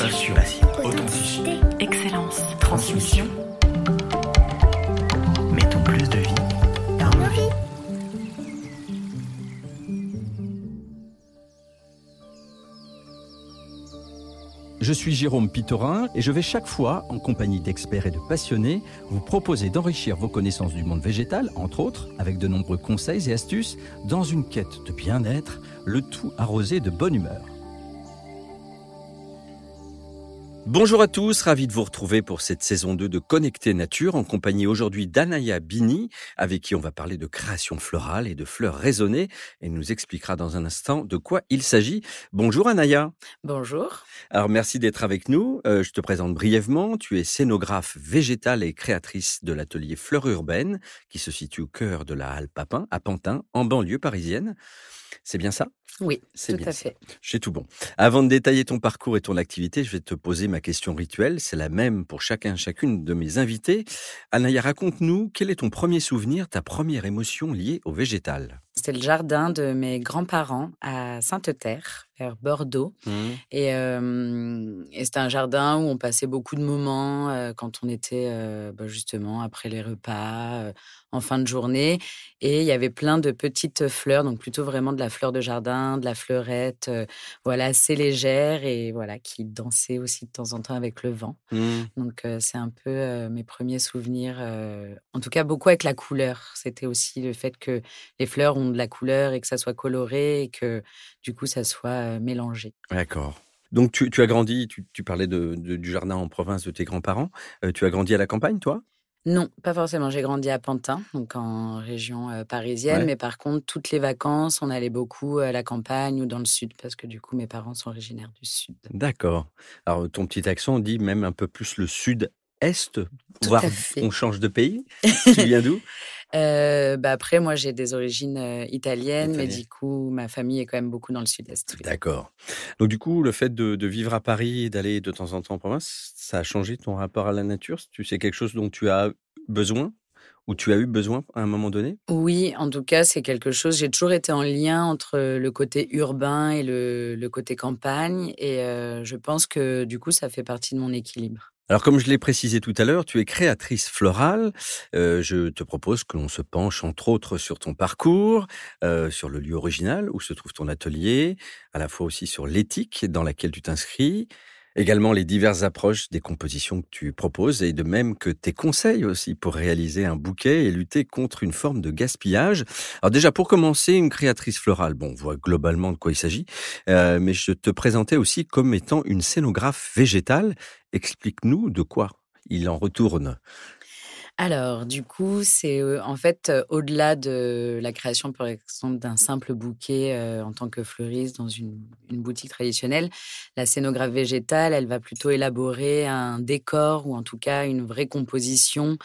Passion. Authenticité. Excellence. Transmission. Mettons plus de vie dans nos vies. Je suis Jérôme Pitorin et je vais chaque fois, en compagnie d'experts et de passionnés, vous proposer d'enrichir vos connaissances du monde végétal, entre autres, avec de nombreux conseils et astuces, dans une quête de bien-être, le tout arrosé de bonne humeur. Bonjour à tous, ravi de vous retrouver pour cette saison 2 de Connecter Nature en compagnie aujourd'hui d'Anaya Bini, avec qui on va parler de création florale et de fleurs raisonnées et nous expliquera dans un instant de quoi il s'agit. Bonjour Anaya. Bonjour. Alors merci d'être avec nous. Euh, je te présente brièvement. Tu es scénographe végétale et créatrice de l'atelier Fleurs urbaines qui se situe au cœur de la Halle Papin à Pantin, en banlieue parisienne. C'est bien ça? Oui, C'est tout bien à fait. J'ai tout bon. Avant de détailler ton parcours et ton activité, je vais te poser ma question rituelle. C'est la même pour chacun, chacune de mes invités. Anaya, raconte-nous quel est ton premier souvenir, ta première émotion liée au végétal? C'était le jardin de mes grands-parents à Sainte-Terre, vers Bordeaux. Et, euh, et c'était un jardin où on passait beaucoup de moments euh, quand on était euh, bah, justement après les repas, en fin de journée. Et il y avait plein de petites fleurs, donc plutôt vraiment de la fleur de jardin, de la fleurette, voilà, assez légère et voilà, qui dansait aussi de temps en temps avec le vent. Donc euh, c'est un peu mes premiers souvenirs, en tout cas beaucoup avec la couleur. C'était aussi le fait que les fleurs ont de la couleur et que ça soit coloré et que du coup ça soit mélangé. D'accord. Donc tu, tu as grandi, tu, tu parlais de, de- du jardin en province de tes grands-parents. Euh, tu as grandi à la campagne, toi? Non, pas forcément. J'ai grandi à Pantin, donc en région euh, parisienne, Ouais. mais par contre toutes les vacances, on allait beaucoup à la campagne ou dans le sud parce que du coup mes parents sont originaires du sud. D'accord. Alors ton petit accent dit même un peu plus le Tout voire on change de pays. tu viens d'où? Euh, bah après, moi j'ai des origines euh, italiennes, mais du coup ma famille est quand même beaucoup dans le sud-est. oui. D'accord. Donc du coup, le fait de, de vivre à Paris et d'aller de temps en temps en province, ça a changé ton rapport à la nature? Tu sais quelque chose dont tu as besoin? Ou tu as eu besoin à un moment donné? Oui, en tout cas, c'est quelque chose. J'ai toujours été en lien entre le côté urbain et le, le côté campagne. Et euh, je pense que du coup, ça fait partie de mon équilibre. Alors comme je l'ai précisé tout à l'heure, tu es créatrice florale. Euh, je te propose que l'on se penche entre autres sur ton parcours, euh, sur le lieu original où se trouve ton atelier, à la fois aussi sur l'éthique dans laquelle tu t'inscris, également les diverses approches des compositions que tu proposes et de même que tes conseils aussi pour réaliser un bouquet et lutter contre une forme de gaspillage. Alors déjà pour commencer, une créatrice florale, bon, on voit globalement de quoi il s'agit, euh, mais je te présentais aussi comme étant une scénographe végétale. Explique-nous de quoi il en retourne. Alors, du coup, c'est euh, en fait euh, au-delà de la création, par exemple, d'un simple bouquet euh, en tant que fleuriste dans une, boutique traditionnelle, la scénographe végétale, elle va plutôt élaborer un décor ou en tout cas une vraie composition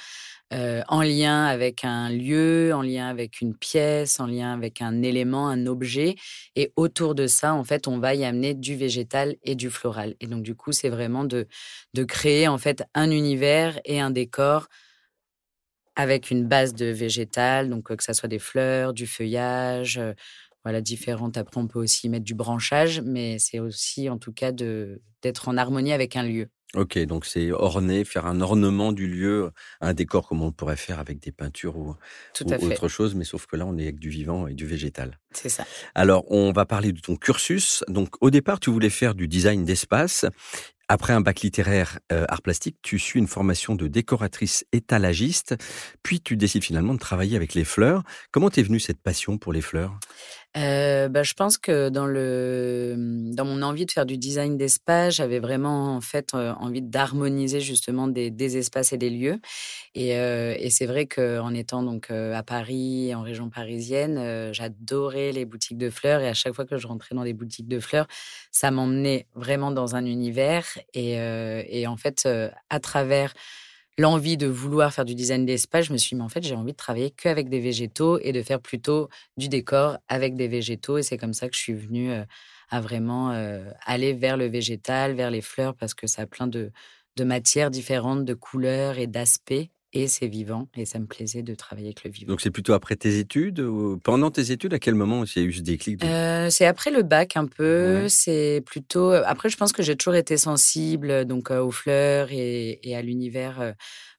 en lien avec un lieu, en lien avec une pièce, en lien avec un élément, un objet. Et autour de ça, en fait, on va y amener du végétal et du floral. Et donc, du coup, c'est vraiment de, de créer en fait un univers et un décor avec une base de végétal, donc euh, que ça soit des fleurs, du feuillage, euh, voilà, différentes. Après, on peut aussi mettre du branchage, mais c'est aussi, en tout cas, d'être en harmonie avec un lieu. Ok, donc c'est orner, faire un ornement du lieu, un décor comme on pourrait faire avec des peintures ou, ou autre chose, mais sauf que là on est avec du vivant et du végétal. C'est ça. Alors on va parler de ton cursus. Donc au départ tu voulais faire du design d'espace. Après un bac littéraire euh, art plastique, tu suis une formation de décoratrice étalagiste, puis tu décides finalement de travailler avec les fleurs. Comment t'es venue cette passion pour les fleurs? Euh, bah, je pense que dans le dans mon envie de faire du design d'espace, j'avais vraiment en fait euh, envie d'harmoniser justement des, des espaces et des lieux. Et, euh, et c'est vrai qu'en étant donc euh, à Paris, en région parisienne, euh, j'adorais les boutiques de fleurs et à chaque fois que je rentrais dans des boutiques de fleurs, ça m'emmenait vraiment dans un univers. Et, et en fait, à travers l'envie de vouloir faire du design d'espace, je me suis dit, mais en fait, j'ai envie de travailler qu'avec des végétaux et de faire plutôt du décor avec des végétaux. Et c'est comme ça que je suis venue euh, à vraiment euh, aller vers le végétal, vers les fleurs, parce que ça a plein de, de matières différentes, de couleurs et d'aspects. Et c'est vivant et ça me plaisait de travailler avec le vivant. Donc c'est plutôt après tes études ou pendant tes études à quel moment il y a eu ce déclic de... Euh, c'est après le bac un peu. Ouais. C'est plutôt. euh, Après, je pense que j'ai toujours été sensible donc euh, aux fleurs et, et à l'univers euh,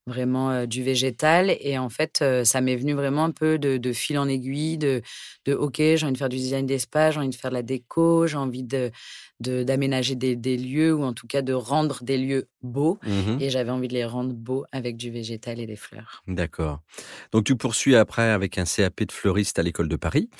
vraiment du végétal. Et en fait, ça m'est venu vraiment un peu de, de fil en aiguille, de, de OK, j'ai envie de faire du design d'espace, j'ai envie de faire de la déco, j'ai envie de de- d'aménager des, des lieux ou en tout cas de rendre des lieux beaux. Mhm. Et j'avais envie de les rendre beaux avec du végétal et des fleurs. D'accord. Donc tu poursuis après avec un CAP de fleuriste à l'école de Paris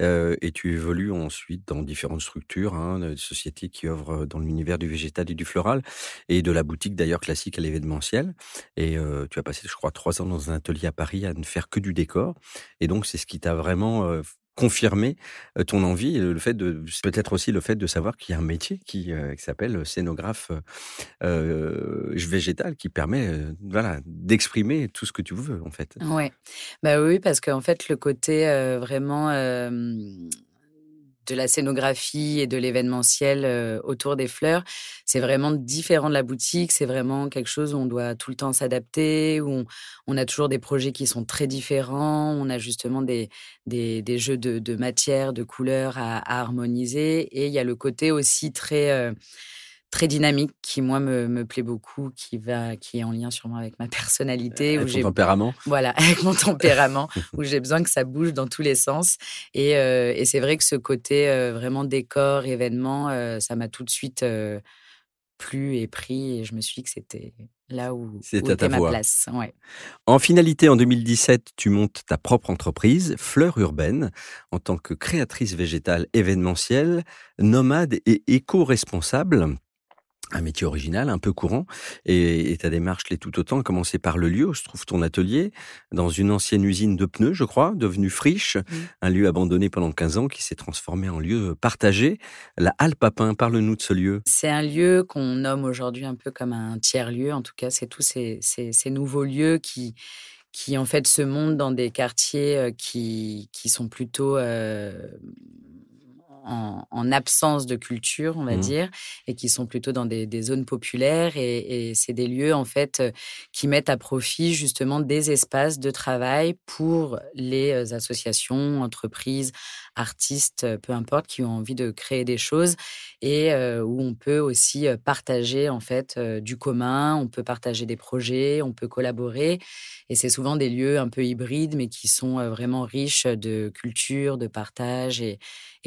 euh, et tu évolues ensuite dans différentes structures, hein, de sociétés qui œuvrent dans l'univers du végétal et du floral et de la boutique d'ailleurs classique à l'événementiel. Et euh, tu as passé, je crois, trois ans dans un atelier à Paris à ne faire que du décor. Et donc c'est ce qui t'a vraiment euh, confirmé euh, ton envie le fait de peut-être aussi le fait de savoir qu'il y a un métier qui, euh, s'appelle scénographe euh, végétal qui permet voilà d'exprimer tout ce que tu veux en fait. Ouais, bah oui, parce qu'en fait, le côté vraiment de la scénographie et de l'événementiel euh, autour des fleurs, c'est vraiment différent de la boutique. C'est vraiment quelque chose où on doit tout le temps s'adapter, où on, on a toujours des projets qui sont très différents. On a justement des, des, des jeux de, de matière, de couleurs à, à harmoniser. Et il y a le côté aussi très euh, très dynamique qui moi me, me plaît beaucoup, qui va qui est en lien sûrement avec ma personnalité où Avec ton j'ai tempérament. voilà, avec mon tempérament, où j'ai besoin que ça bouge dans tous les sens. Et, euh, et c'est vrai que ce côté euh, vraiment décor, événement, euh, ça m'a tout de suite euh, plu et pris. Et je me suis dit que c'était là où, C'était où ma place. Ouais. En finalité, en 2017, tu montes ta propre entreprise, Fleur Urbaine, en tant que créatrice végétale événementielle, nomade et éco-responsable. Un métier original, un peu courant, et, et ta démarche l'est tout autant, à commencer par le lieu où se trouve ton atelier, dans une ancienne usine de pneus, je crois, devenue friche, un lieu abandonné pendant 15 ans qui s'est transformé en lieu partagé. La Halle Papin, parle-nous de ce lieu. C'est un lieu qu'on nomme aujourd'hui un peu comme un tiers-lieu. En tout cas, c'est tous ces, ces, ces nouveaux lieux qui, qui, en fait, se montent dans des quartiers euh, qui, qui sont plutôt euh, en, en absence de culture, on va Mhm. dire, et qui sont plutôt dans des, des zones populaires. Et, et c'est des lieux, en fait, euh, qui mettent à profit justement des espaces de travail pour les euh, associations, entreprises, artistes, euh, peu importe, qui ont envie de créer des choses et euh, où on peut aussi partager en fait euh, du commun, on peut partager des projets, on peut collaborer et c'est souvent des lieux un peu hybrides mais qui sont vraiment riches de culture, de partage et,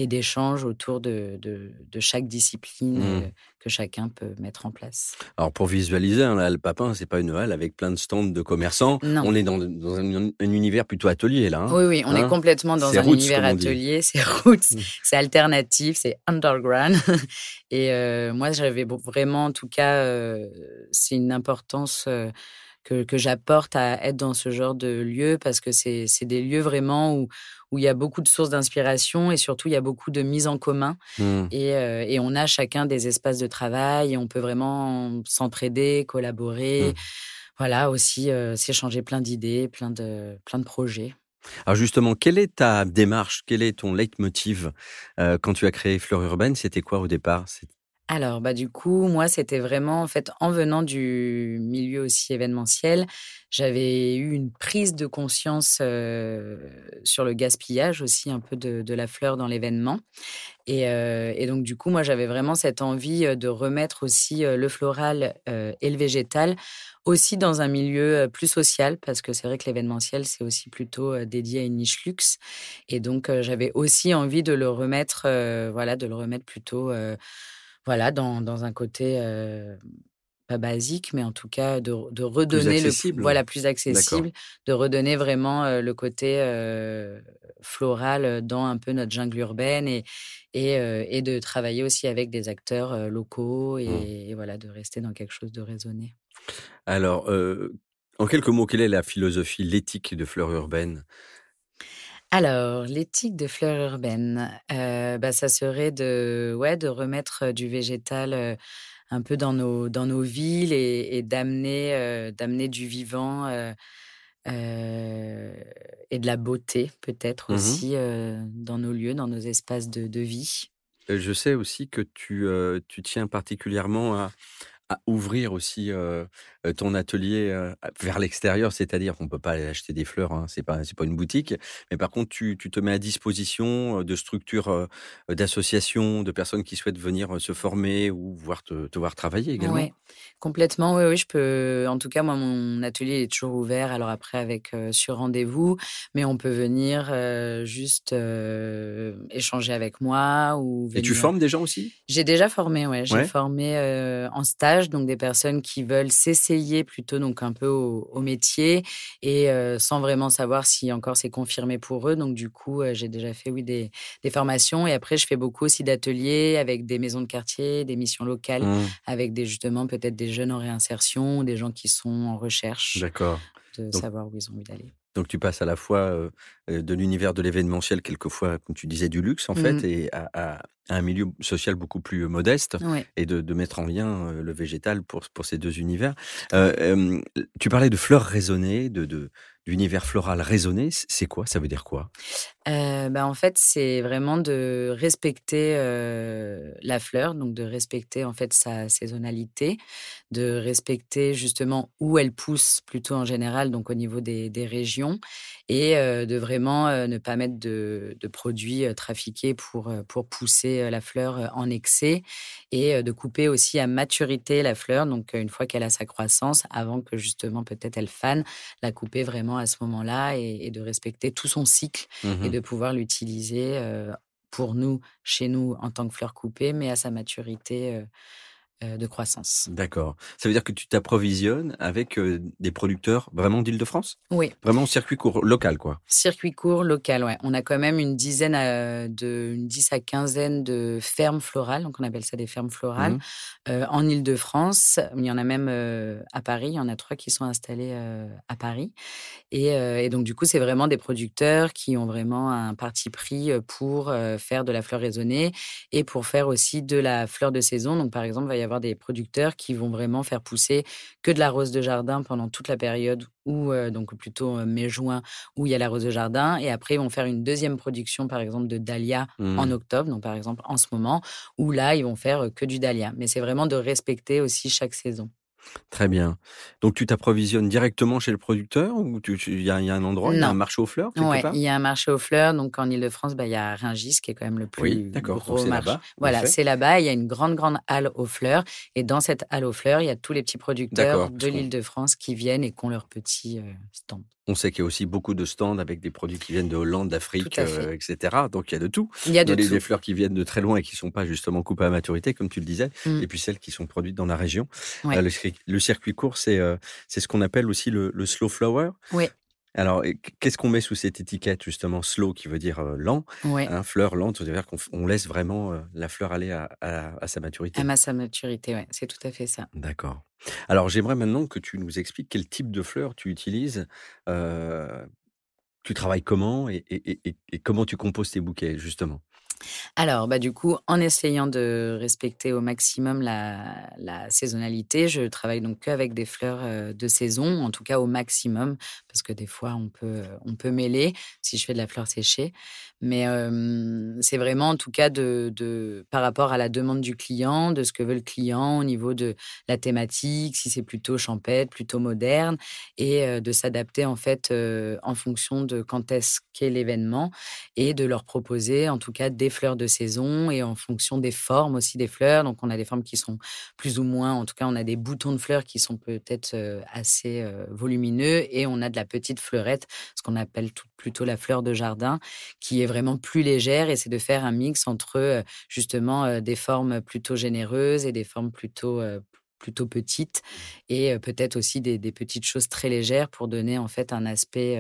et d'échanges autour de, de, de chaque discipline Mmh. euh, que chacun peut mettre en place. Alors pour visualiser, hein, la Halle Papin, c'est pas une halle avec plein de stands de commerçants. Non. On est dans, dans un, un univers plutôt atelier là. hein. Oui, oui, on Hein? est complètement dans un roots, univers atelier, c'est roots, Mm. c'est alternatif, c'est underground. Et euh, moi, j'avais vraiment, en tout cas, euh, c'est une importance euh, que, que j'apporte à être dans ce genre de lieu parce que c'est c'est des lieux vraiment où, où il y a beaucoup de sources d'inspiration et surtout il y a beaucoup de mise en commun. Hmm. Et, euh, et on a chacun des espaces de travail et on peut vraiment s'entraider, collaborer. Mm. Voilà, aussi euh, s'échanger plein d'idées, plein de, plein de projets. Alors justement, quelle est ta démarche Quel est ton leitmotiv euh, quand tu as créé Fleur Urbaine? C'était quoi au départ? C'est- Alors, bah, du coup, moi, c'était vraiment, en fait, en venant du milieu aussi événementiel, j'avais eu une prise de conscience euh, sur le gaspillage aussi, un peu de, de la fleur dans l'événement. Et, euh, et donc, du coup, moi, j'avais vraiment cette envie de remettre aussi le floral euh, et le végétal aussi dans un milieu plus social, parce que c'est vrai que l'événementiel, c'est aussi plutôt dédié à une niche luxe. Et donc, j'avais aussi envie de le remettre, voilà, de le remettre plutôt, voilà, dans, dans un côté euh, pas basique, mais en tout cas de, de redonner le voilà plus accessible, de redonner vraiment euh, le côté euh, floral dans un peu notre jungle urbaine et et, et de travailler aussi avec des acteurs locaux et, Mmh. et voilà de rester dans quelque chose de raisonné. Alors, en quelques mots, quelle est la philosophie, l'éthique de Fleur Urbaine? Alors, l'éthique de fleur urbaine, euh, bah, ça serait de, ouais, de remettre du végétal euh, un peu dans nos, dans nos villes et, et d'amener, euh, d'amener du vivant euh, et de la beauté peut-être Mhm. aussi dans nos lieux, dans nos espaces de, de vie. Je sais aussi que tu, tu tiens particulièrement à, à ouvrir aussi euh, ton atelier euh, vers l'extérieur, c'est-à-dire qu'on peut pas aller acheter des fleurs, hein, c'est pas c'est pas une boutique, mais par contre tu, tu te mets à disposition euh, de structures, euh, d'associations, de personnes qui souhaitent venir euh, se former ou voir te, te voir travailler également? Ouais, complètement. Oui, oui, je peux. En tout cas, moi, mon atelier est toujours ouvert. Alors après, avec euh, sur rendez-vous, mais on peut venir euh, juste euh, échanger avec moi ou Et tu formes des gens aussi? J'ai déjà formé, ouais. J'ai Ouais. formé euh, en stage, donc des personnes qui veulent plutôt, donc un peu au, au métier et euh, sans vraiment savoir si encore c'est confirmé pour eux. Donc du coup, euh, j'ai déjà fait, oui, des, des formations et après, je fais beaucoup aussi d'ateliers avec des maisons de quartier, des missions locales, Mmh, avec des justement peut-être des jeunes en réinsertion, des gens qui sont en recherche D'accord. De Donc, savoir où ils ont envie d'aller. donc tu passes à la fois euh, euh, de l'univers de l'événementiel, quelquefois, comme tu disais, du luxe en fait, Mhm. et à, à- à un milieu social beaucoup plus modeste, Ouais. et de, de mettre en lien le végétal pour, pour ces deux univers. Euh, tu parlais de fleurs raisonnées, de, de- d'univers floral raisonné. C'est quoi? Ça veut dire quoi? Euh, bah, en fait, c'est vraiment de respecter euh, la fleur, donc de respecter en fait sa saisonnalité, de respecter justement où elle pousse plutôt en général, donc au niveau des, des régions, et euh, de vraiment ne pas mettre de, de produits trafiqués pour, pour pousser la fleur en excès, et de couper aussi à maturité la fleur, donc une fois qu'elle a sa croissance, avant que justement peut-être elle fane, la couper vraiment à ce moment-là et, et de respecter tout son cycle et Mhm. De pouvoir l'utiliser pour nous, chez nous, en tant que fleur coupée, mais à sa maturité de croissance. D'accord. Ça veut dire que tu t'approvisionnes avec euh, des producteurs vraiment d'Île-de-France? Oui, Vraiment circuit court local, quoi. circuit court local, ouais. On a quand même une dizaine, à, de, une 10 à quinzaine de fermes florales, donc on appelle ça des fermes florales, Mhm. euh, en Ile-de-France. Il y en a même euh, à Paris, il y en a trois qui sont installés euh, à Paris. Et, euh, et donc, du coup, c'est vraiment des producteurs qui ont vraiment un parti pris euh, pour euh, faire de la fleur raisonnée et pour faire aussi de la fleur de saison. Donc, par exemple, il va y avoir des producteurs qui vont vraiment faire pousser que de la rose de jardin pendant toute la période où, euh, donc plutôt euh, mai-juin, où il y a la rose de jardin. Et après, ils vont faire une deuxième production, par exemple, de dahlia en Mhm. octobre, donc par exemple en ce moment, où là, ils vont faire euh, que du dahlia. Mais c'est vraiment de respecter aussi chaque saison. Très bien. Donc tu t'approvisionnes directement chez le producteur ou il y, a il y a un endroit, il y a un marché aux fleurs part? il y a un marché aux fleurs. Donc en Ile-de-France, bah, il y a Rungis qui est quand même le plus Oui, gros marché. Voilà, c'est là-bas. Il y a une grande, grande halle aux fleurs. Et dans cette halle aux fleurs, il y a tous les petits producteurs de l'Île-de-France qui viennent et qui ont leur petit euh, stand. On sait qu'il y a aussi beaucoup de stands avec des produits qui viennent de Hollande, d'Afrique, euh, etc. Donc il y a de tout. Il y a de tout. des fleurs qui viennent de très loin et qui sont pas justement coupées à maturité, comme tu le disais, Mm. et puis celles qui sont produites dans la région. Ouais. Euh, le, le circuit court, c'est euh, c'est ce qu'on appelle aussi le, le slow flower. Oui, Alors, qu'est-ce qu'on met sous cette étiquette justement slow, qui veut dire euh, lent, ouais. hein, fleur lente, c'est-à-dire qu'on laisse vraiment euh, la fleur aller à, à- à sa maturité. À sa maturité, ouais. C'est tout à fait ça. D'accord. Alors, j'aimerais maintenant que tu nous expliques quel type de fleurs tu utilises. euh, tu travailles comment et, et- et- et- et comment tu composes tes bouquets, justement? Alors, bah, du coup, en essayant de respecter au maximum la, saisonnalité, je travaille donc qu'avec des fleurs euh, de saison, en tout cas au maximum, parce que des fois, on peut, on peut mêler si je fais de la fleur séchée. Mais c'est vraiment, en tout cas, de, par rapport à la demande du client, de ce que veut le client au niveau de la thématique, si c'est plutôt champêtre, plutôt moderne, et de s'adapter, en fait, en fonction de quand est-ce qu'est l'événement et de leur proposer en tout cas des fleurs de saison et en fonction des formes aussi des fleurs. Donc on a des formes qui sont plus ou moins, en tout cas on a des boutons de fleurs qui sont peut-être assez volumineux et on a de la petite fleurette, ce qu'on appelle tout- plutôt la fleur de jardin, qui est vraiment plus légère et c'est de faire un mix entre euh, justement euh, des formes plutôt généreuses et des formes plutôt euh, plutôt petites et peut-être aussi des, des petites choses très légères pour donner en fait un aspect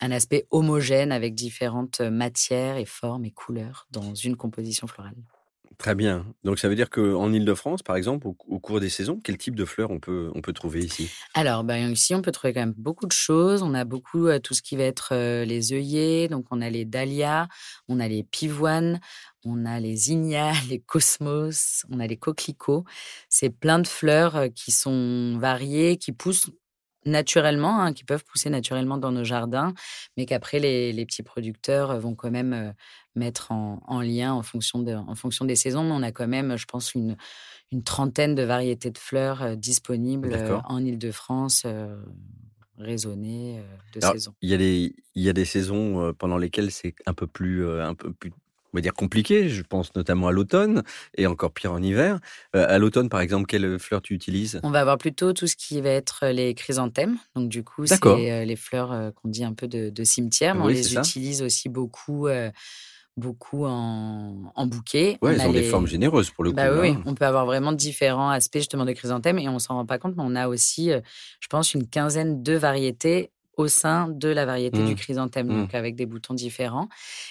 un aspect homogène avec différentes matières et formes et couleurs dans une composition florale. Très bien. Donc, ça veut dire qu'en Ile-de-France, par exemple, au, cours des saisons, quel type de fleurs on peut, on peut trouver ici? Alors, ben, ici, on peut trouver quand même beaucoup de choses. On a beaucoup euh, tout ce qui va être euh, les œillets, donc on a les dahlias, on a les pivoines, on a les ignas, les cosmos, on a les coquelicots. C'est plein de fleurs euh, qui sont variées, qui poussent naturellement, hein, qui peuvent pousser naturellement dans nos jardins, mais qu'après les, les petits producteurs vont quand même mettre en, en, lien en fonction, de, en fonction des saisons. Mais on a quand même, je pense, une, une trentaine de variétés de fleurs disponibles en Ile-de-France raisonnées de saison. Il y, a des, il y a des saisons pendant lesquelles c'est un peu plus, un peu plus on va dire compliqué. Je pense notamment à l'automne et encore pire en hiver. à l'automne, par exemple, quelles fleurs tu utilises? On va avoir plutôt tout ce qui va être les chrysanthèmes. Donc du coup, c'est les fleurs qu'on dit un peu de, cimetière, mais on les utilise aussi beaucoup beaucoup en, en bouquet. Ouais, ils ont des formes généreuses pour le bah coup. Oui, hein. on peut avoir vraiment différents aspects justement de chrysanthèmes et on s'en rend pas compte, mais on a aussi, je pense, une quinzaine de variétés au sein de la variété du mmh. chrysanthème, mmh. donc avec des boutons différents.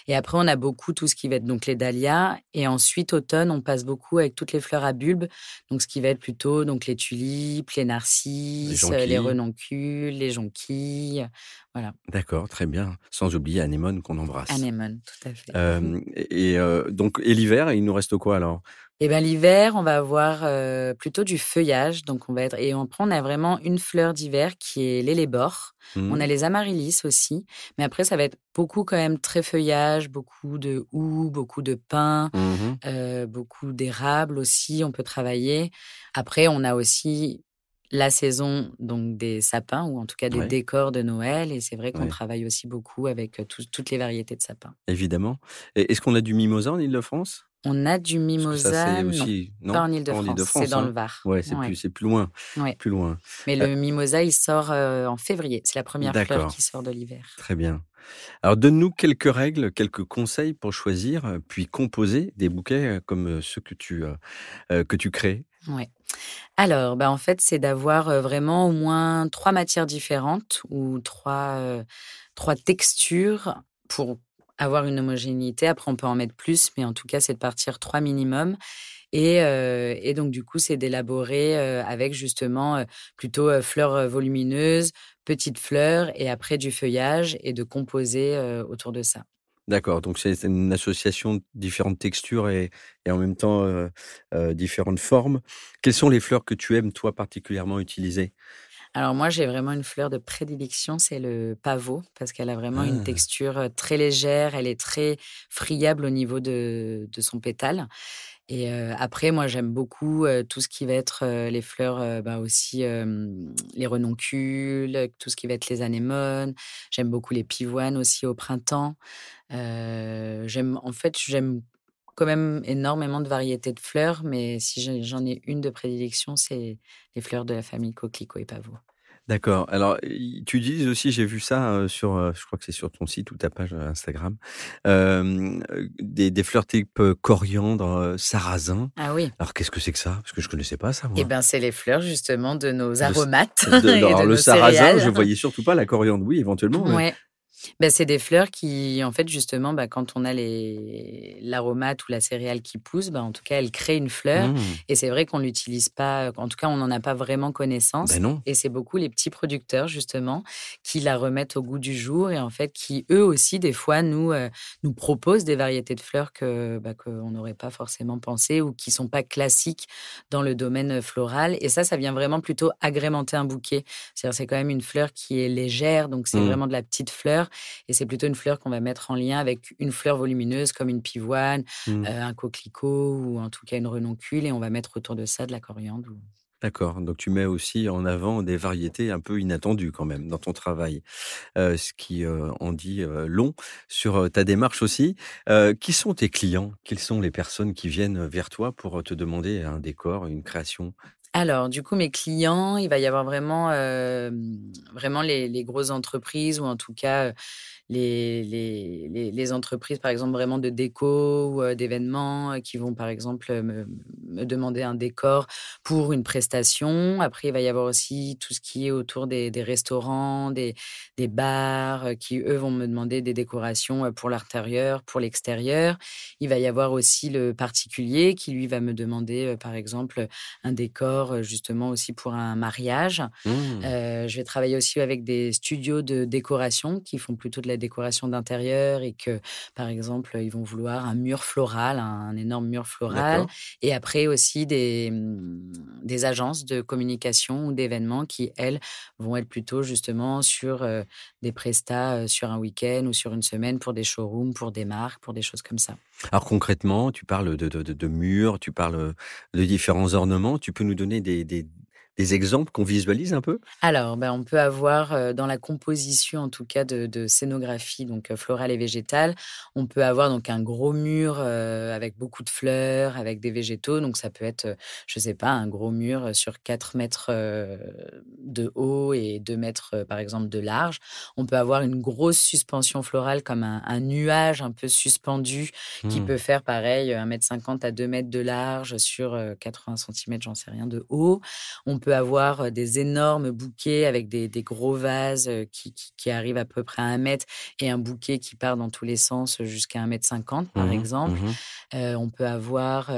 Et après, on a beaucoup tout ce qui va être donc les dahlias. Et ensuite, automne, on passe beaucoup avec toutes les fleurs à bulbes, donc ce qui va être plutôt donc les tulipes, les narcisses, les, les renoncules, les jonquilles. Voilà. D'accord, très bien. Sans oublier anémone qu'on embrasse. Anémone, tout à fait. Euh, et euh, donc, et l'hiver, il nous reste quoi alors? Eh ben l'hiver, on va avoir plutôt du feuillage, donc on va être et on prend on a vraiment une fleur d'hiver qui est l'élébore. On a mmh. les amaryllis aussi, mais après ça va être beaucoup quand même très feuillage, beaucoup de houx, beaucoup de pin, mmh beaucoup d'érable aussi. On peut travailler. Après, on a aussi la saison donc des sapins ou en tout cas des décors de Noël et c'est vrai qu'on travaille aussi beaucoup avec toutes les variétés de sapins. Évidemment. Est-ce qu'on a du mimosa en Ile-de-France on a du mimosa, aussi, non, pas en Ile-de-France, c'est dans le hein. Var. Ouais, c'est plus, plus, loin, plus loin. Mais le mimosa, il sort en février. C'est la première fleur qui sort de l'hiver. Très bien. Alors, donne-nous quelques règles, quelques conseils pour choisir, puis composer des bouquets comme ceux que tu, que tu crées. Ouais. Alors, bah, en fait, c'est d'avoir vraiment au moins trois matières différentes ou trois, trois textures pour avoir une homogénéité. Après, on peut en mettre plus, mais en tout cas, c'est de partir trois minimum. Et, et donc, du coup, c'est d'élaborer avec justement plutôt fleurs volumineuses, petites fleurs, et après du feuillage, et de composer autour de ça. D'accord, donc c'est une association de différentes textures et, et en même temps différentes formes. Quelles sont les fleurs que tu aimes, toi, particulièrement utiliser? Alors moi, j'ai vraiment une fleur de prédilection, c'est le pavot, parce qu'elle a vraiment une ah. texture très légère, elle est très friable au niveau de, de son pétale. Et après, moi, j'aime beaucoup tout ce qui va être les fleurs, bah aussi les renoncules, tout ce qui va être les anémones. J'aime beaucoup les pivoines aussi au printemps. j'aime, en fait, j'aime quand même énormément de variétés de fleurs, mais si j'en ai une de prédilection, c'est les fleurs de la famille coquelicot et pavot. D'accord. Alors, tu utilises aussi, j'ai vu ça sur, je crois que c'est sur ton site ou ta page Instagram, des, des, fleurs type coriandre, sarrasin. Ah oui. Alors, qu'est-ce que c'est que ça? Parce que je connaissais pas ça. Eh bien, c'est les fleurs justement de nos aromates. De, et alors, de le nos sarrasin, céréales. je voyais surtout pas la coriandre. Oui, éventuellement. mais- Ouais. Ben, c'est des fleurs qui, en fait, justement, bah, quand on a les l'aromate ou la céréale qui pousse, bah, en tout cas, elle crée une fleur. Mmh. Et c'est vrai qu'on l'utilise pas, en tout cas, on n'en a pas vraiment connaissance. Ben non. Et c'est beaucoup les petits producteurs, justement, qui la remettent au goût du jour et en fait, qui eux aussi, des fois, nous, euh, nous proposent des variétés de fleurs que qu'on n'aurait pas forcément pensé ou qui sont pas classiques dans le domaine floral. Et ça, ça vient vraiment plutôt agrémenter un bouquet. C'est-à-dire, c'est quand même une fleur qui est légère, donc c'est Mmh. vraiment de la petite fleur. Et c'est plutôt une fleur qu'on va mettre en lien avec une fleur volumineuse comme une pivoine, Mmh. euh, un coquelicot ou en tout cas une renoncule. Et on va mettre autour de ça de la coriandre. ou- D'accord. Donc, tu mets aussi en avant des variétés un peu inattendues quand même dans ton travail, Euh, ce qui euh, en dit euh, long sur ta démarche aussi. Qui sont tes clients? Quelles sont les personnes qui viennent vers toi pour te demander un décor, une création? Alors, du coup, mes clients, il va y avoir vraiment, euh, vraiment les, les grosses entreprises ou en tout cas euh, les, les, les, entreprises, par exemple, vraiment de déco ou euh, d'événements euh, qui vont, par exemple, me, me demander un décor pour une prestation. Après, il va y avoir aussi tout ce qui est autour des, des restaurants, des, des bars euh, qui, eux, vont me demander des décorations euh, pour l'intérieur, pour l'extérieur. Il va y avoir aussi le particulier qui, lui, va me demander, euh, par exemple, un décor euh, justement aussi pour un mariage. Mmh. Euh, je vais travailler aussi avec des studios de décoration qui font plutôt de la décoration d'intérieur et que, par exemple, ils vont vouloir un mur floral, un énorme mur floral. Et après, aussi des, mmh, des agences de communication ou d'événements qui, elles, vont être plutôt justement sur des prestats sur un week-end ou sur une semaine pour des showrooms, pour des marques, pour des choses comme ça. Alors concrètement, tu parles de, de, de murs, tu parles de différents ornements. Tu peux nous donner des, des, des exemples qu'on visualise un peu? Alors, ben, on peut avoir dans la composition, en tout cas, de, scénographie, donc florale et végétale, on peut avoir donc un gros mur avec beaucoup de fleurs, avec des végétaux. Donc, ça peut être, je sais pas, un gros mur sur 4 mètres de haut et 2 mètres, par exemple, de large. On peut avoir une grosse suspension florale comme un, nuage un peu suspendu qui mmh. peut faire pareil, 1 mètre 50 à 2 mètres de large sur 80 cm, j'en sais rien, de haut. On peut avoir des énormes bouquets avec des, gros vases qui, qui, arrivent à peu près à un mètre et un bouquet qui part dans tous les sens jusqu'à un mètre cinquante, par mmh exemple. Mmh on peut avoir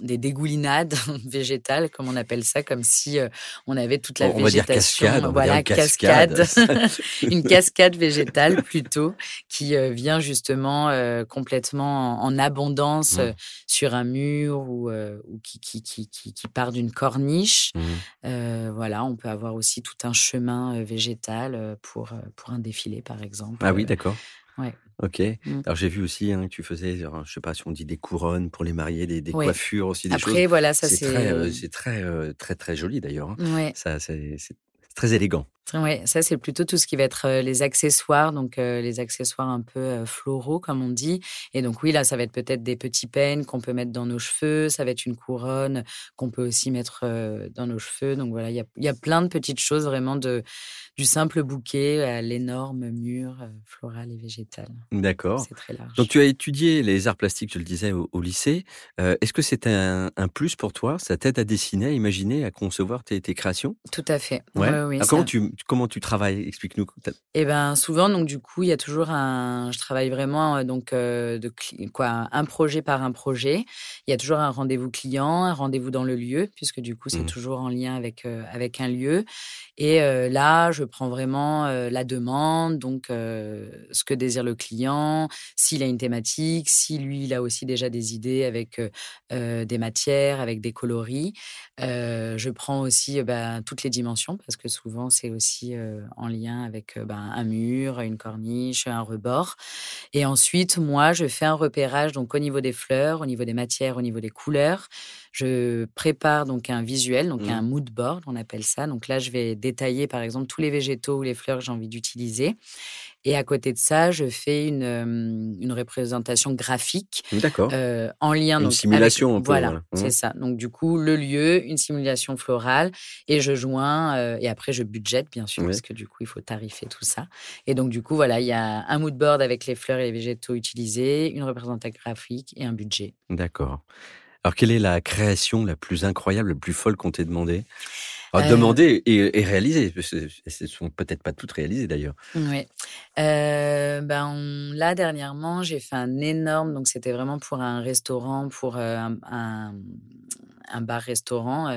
des dégoulinades végétales, comme on appelle ça, comme si on avait toute la on végétation. Va dire cascade, voilà, cascade. une cascade végétale plutôt, qui vient justement complètement en, abondance mmh. sur un mur ou, ou qui, qui, qui, qui part d'une corniche Mmh. voilà, on peut avoir aussi tout un chemin végétal pour, pour un défilé, par exemple. Ah oui, d'accord. Ouais. Ok. Mmh. Alors j'ai vu aussi hein, que tu faisais, je sais pas si on dit des couronnes pour les mariés, des, des coiffures aussi, des Après, voilà, ça c'est. C'est très, très, très, très, joli d'ailleurs. Hein. Ouais. Ça, c'est très élégant. Oui, ça c'est plutôt tout ce qui va être les accessoires, donc les accessoires un peu floraux comme on dit. Et donc oui, là ça va être peut-être des petits peines qu'on peut mettre dans nos cheveux, ça va être une couronne qu'on peut aussi mettre dans nos cheveux. Donc voilà, il y a, y a, plein de petites choses vraiment de du simple bouquet à l'énorme mur floral et végétal. D'accord. C'est très large. Donc tu as étudié les arts plastiques, je le disais, au, lycée. Est-ce que c'est un, un, plus pour toi Ça t'aide à dessiner, à imaginer, à concevoir tes, tes créations? Tout à fait. Ouais. oui, comment tu comment tu travailles? Explique-nous. Eh ben souvent donc du coup il y a toujours un, je travaille vraiment donc euh, de quoi un projet par un projet. Il y a toujours un rendez-vous client, un rendez-vous dans le lieu puisque du coup c'est mmh. toujours en lien avec euh, avec un lieu. Et là je prends vraiment la demande donc ce que désire le client, s'il a une thématique, si lui il a aussi déjà des idées avec des matières, avec des coloris. je prends aussi ben, toutes les dimensions parce que souvent c'est aussi en lien avec ben, un mur, une corniche, un rebord. Et ensuite, moi, je fais un repérage donc au niveau des fleurs, au niveau des matières, au niveau des couleurs. Je prépare donc un visuel, donc un mmh. mood board, on appelle ça. Donc là, je vais détailler par exemple tous les végétaux ou les fleurs que j'ai envie d'utiliser. Et à côté de ça, je fais une, une représentation graphique. D'accord. en lien. Une simulation un peu. Voilà, c'est mmh. ça. Donc du coup, le lieu, une simulation florale, et je joins, et après je budgète bien sûr, parce que du coup, il faut tarifer tout ça. Et donc du coup, voilà, il y a un mood board avec les fleurs et les végétaux utilisés, une représentation graphique et un budget. D'accord. Alors, quelle est la création la plus incroyable, la plus folle qu'on t'ait demandé? Alors, euh, demander et, réaliser, que ne sont peut-être pas toutes réalisées d'ailleurs. Oui. Euh, ben, là, dernièrement, j'ai fait un énorme, donc c'était vraiment pour un restaurant, pour euh, un, un bar-restaurant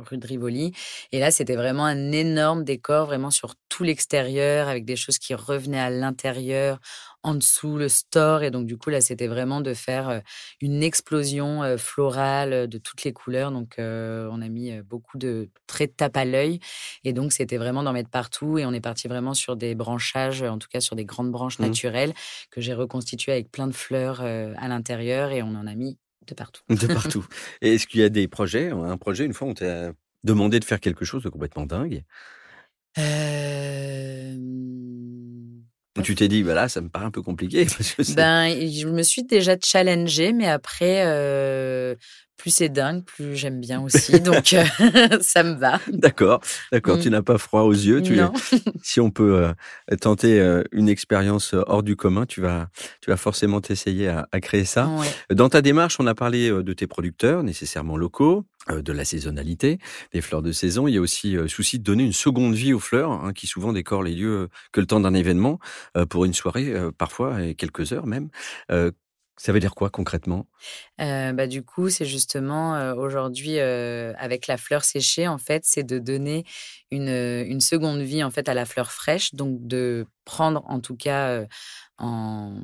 rue de Rivoli. Et là, c'était vraiment un énorme décor, vraiment sur tout l'extérieur, avec des choses qui revenaient à l'intérieur, en dessous, le store. Et donc, du coup, là, c'était vraiment de faire une explosion florale de toutes les couleurs. Donc, on a mis beaucoup de traits de tape à l'œil. Et donc, c'était vraiment d'en mettre partout. Et on est parti vraiment sur des branchages, en tout cas sur des grandes branches mmh. naturelles que j'ai reconstituées avec plein de fleurs à l'intérieur. Et on en a mis de partout. De partout. Et est-ce qu'il y a des projets, un projet, une fois, on t'a demandé de faire quelque chose de complètement dingue? Euh... Tu t'es dit, voilà, ça me paraît un peu compliqué. ben, je me suis déjà challengée, mais après, euh, plus c'est dingue, plus j'aime bien aussi. Donc, euh, ça me va. D'accord, d'accord. Tu mm. n'as pas froid aux yeux. Tu si on peut euh, tenter euh, une expérience hors du commun, tu vas, tu vas forcément t'essayer à, créer ça. Dans ta démarche, on a parlé de tes producteurs, nécessairement locaux de la saisonnalité, des fleurs de saison. Il y a aussi le souci de donner une seconde vie aux fleurs, hein, qui souvent décorent les lieux que le temps d'un événement, pour une soirée, parfois, et quelques heures même. Ça veut dire quoi concrètement? Euh, bah, Du coup, c'est justement euh, aujourd'hui, euh, avec la fleur séchée, en fait, c'est de donner une, une, seconde vie en fait à la fleur fraîche, donc de prendre en tout cas en...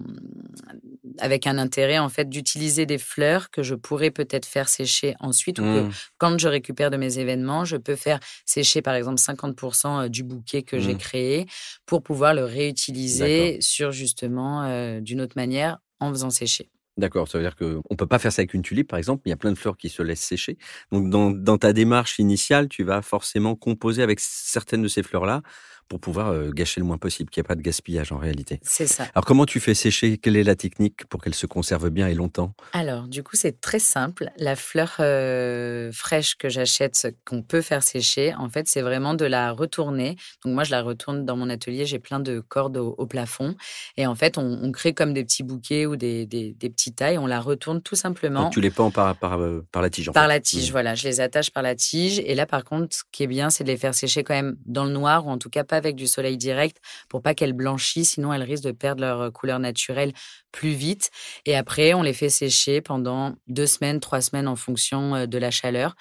avec un intérêt en fait d'utiliser des fleurs que je pourrais peut-être faire sécher ensuite ou que Mmh. quand je récupère de mes événements, je peux faire sécher par exemple 50% du bouquet que j'ai Mmh. créé pour pouvoir le réutiliser sur justement euh, d'une autre manière en faisant sécher. D'accord, ça veut dire qu'on ne peut pas faire ça avec une tulipe, par exemple. Il y a plein de fleurs qui se laissent sécher. Donc, dans, dans ta démarche initiale, tu vas forcément composer avec certaines de ces fleurs-là pour pouvoir euh, gâcher le moins possible, qu'il n'y ait pas de gaspillage en réalité. C'est ça. Alors, comment tu fais sécher? Quelle est la technique pour qu'elle se conserve bien et longtemps? Alors, du coup, c'est très simple. La fleur euh, fraîche que j'achète, qu'on peut faire sécher, en fait, c'est vraiment de la retourner. Donc, moi, je la retourne dans mon atelier. J'ai plein de cordes au, au plafond. Et en fait, on, on, crée comme des petits bouquets ou des, des, des petits tailles. On la retourne tout simplement. Donc, tu les pends par, par, euh, par la tige en Par fait. la tige, Mmh. voilà. Je les attache par la tige. Et là, par contre, ce qui est bien, c'est de les faire sécher quand même dans le noir ou en tout cas pas avec du soleil direct pour pas qu'elles blanchissent. Sinon, elles risquent de perdre leur couleur naturelle plus vite. Et après, on les fait sécher pendant deux semaines, trois semaines en fonction euh, de la chaleur,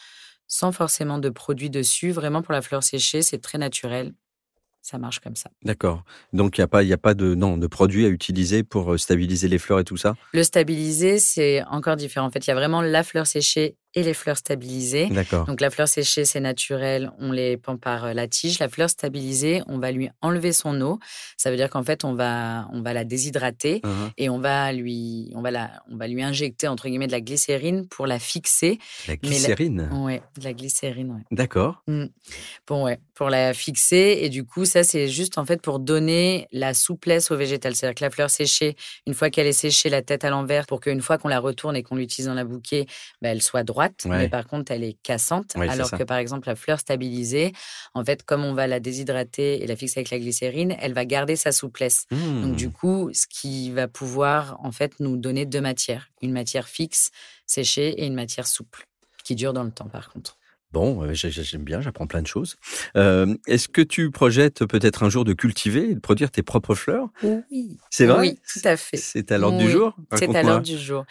sans forcément de produits dessus. Vraiment, pour la fleur séchée, c'est très naturel. Ça marche comme ça. D'accord. Donc, il n'y a, pas, y a pas de, non, de produits à utiliser pour euh, stabiliser les fleurs et tout ça? Le stabiliser, c'est encore différent. En fait, il y a vraiment la fleur séchée et les fleurs stabilisées. D'accord. Donc la fleur séchée, c'est naturel, on les pend par euh, la tige. La fleur stabilisée, on va lui enlever son eau. Ça veut dire qu'en fait, on va, on va la déshydrater Uh -huh. et on va lui, on va la, on va lui injecter entre guillemets de la glycérine pour la fixer. La glycérine. La... Ouais, de la glycérine. Ouais. D'accord. Mmh. Bon ouais, pour la fixer et du coup ça c'est juste en fait pour donner la souplesse au végétal. C'est-à-dire que la fleur séchée, une fois qu'elle est séchée, la tête à l'envers, pour qu'une fois qu'on la retourne et qu'on l'utilise dans la bouquet, ben, elle soit droite. Ouais. Mais par contre, elle est cassante. Ouais, alors que par exemple, la fleur stabilisée, en fait, comme on va la déshydrater et la fixer avec la glycérine, elle va garder sa souplesse. Mmh. Donc du coup, ce qui va pouvoir en fait nous donner deux matières. Une matière fixe, séchée, et une matière souple, qui dure dans le temps par contre. Bon, euh, j'aime bien, j'apprends plein de choses. Euh, Est-ce que tu projettes peut-être un jour de cultiver et de produire tes propres fleurs? Oui. C'est vrai? Oui, tout à fait. C'est à l'ordre oui. du jour? C'est à l'ordre du jour.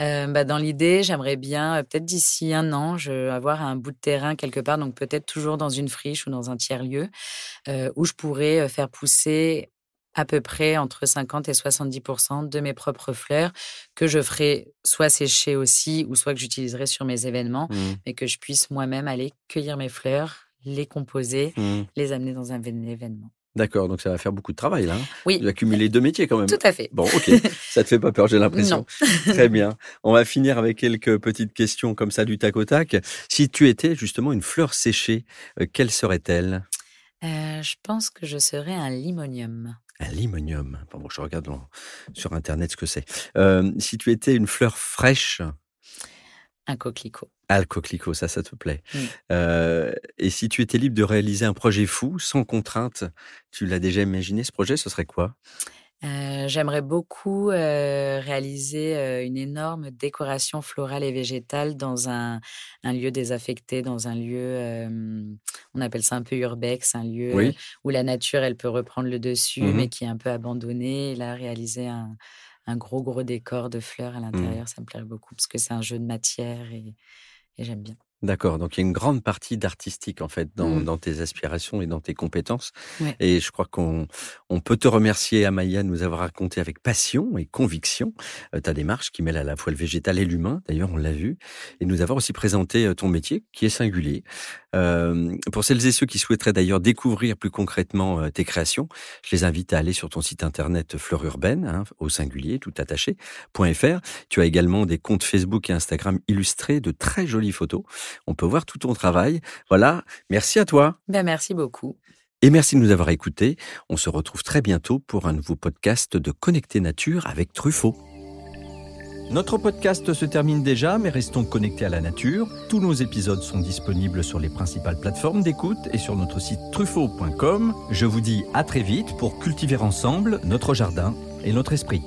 Euh, bah, dans l'idée, j'aimerais bien, peut-être d'ici un an, je avoir un bout de terrain quelque part, donc peut-être toujours dans une friche ou dans un tiers-lieu, euh, où je pourrais faire pousser à peu près entre 50 et 70% de mes propres fleurs que je ferai soit sécher aussi ou soit que j'utiliserai sur mes événements, mmh. mais que je puisse moi-même aller cueillir mes fleurs, les composer, mmh. les amener dans un événement. D'accord, donc ça va faire beaucoup de travail là. Hein oui. Tu vas cumuler deux métiers quand même. Tout à fait. Bon, ok, ça te fait pas peur, j'ai l'impression. Très bien. On va finir avec quelques petites questions comme ça du tac au tac. Si tu étais justement une fleur séchée, euh, quelle serait-elle? Euh, Je pense que je serais un limonium. Un limonium. Bon, je regarde dans, sur Internet ce que c'est. Euh, si tu étais une fleur fraîche. Un coquelicot. Ah, le coquelicot, ça, ça te plaît. Mm. Euh, et si tu étais libre de réaliser un projet fou, sans contrainte, tu l'as déjà imaginé ce projet, ce serait quoi? Euh, J'aimerais beaucoup euh, réaliser euh, une énorme décoration florale et végétale dans un, un lieu désaffecté, dans un lieu, on appelle ça un peu urbex, un lieu oui. où la nature, elle peut reprendre le dessus, Mhm. mais qui est un peu abandonné. Et là, réaliser un, un gros, gros décor de fleurs à l'intérieur, ça me plairait beaucoup, parce que c'est un jeu de matière et, et j'aime bien. D'accord, donc il y a une grande partie d'artistique en fait dans, Mmh. dans, tes aspirations et dans tes compétences. Ouais. Et je crois qu'on on peut te remercier, Amaya, de nous avoir raconté avec passion et conviction euh, ta démarche qui mêle à la fois le végétal et l'humain, d'ailleurs on l'a vu, et nous avoir aussi présenté euh, ton métier qui est singulier. Euh, pour celles et ceux qui souhaiteraient d'ailleurs découvrir plus concrètement euh, tes créations, je les invite à aller sur ton site internet Fleur Urbaine, hein, au singulier, tout attaché, .fr. Tu as également des comptes Facebook et Instagram illustrés de très jolies photos. On peut voir tout ton travail. Voilà, merci à toi. Ben, merci beaucoup. Et merci de nous avoir écoutés. On se retrouve très bientôt pour un nouveau podcast de Connecter Nature avec Truffaut. Notre podcast se termine déjà, mais restons connectés à la nature. Tous nos épisodes sont disponibles sur les principales plateformes d'écoute et sur notre site truffaut.com. Je vous dis à très vite pour cultiver ensemble notre jardin et notre esprit.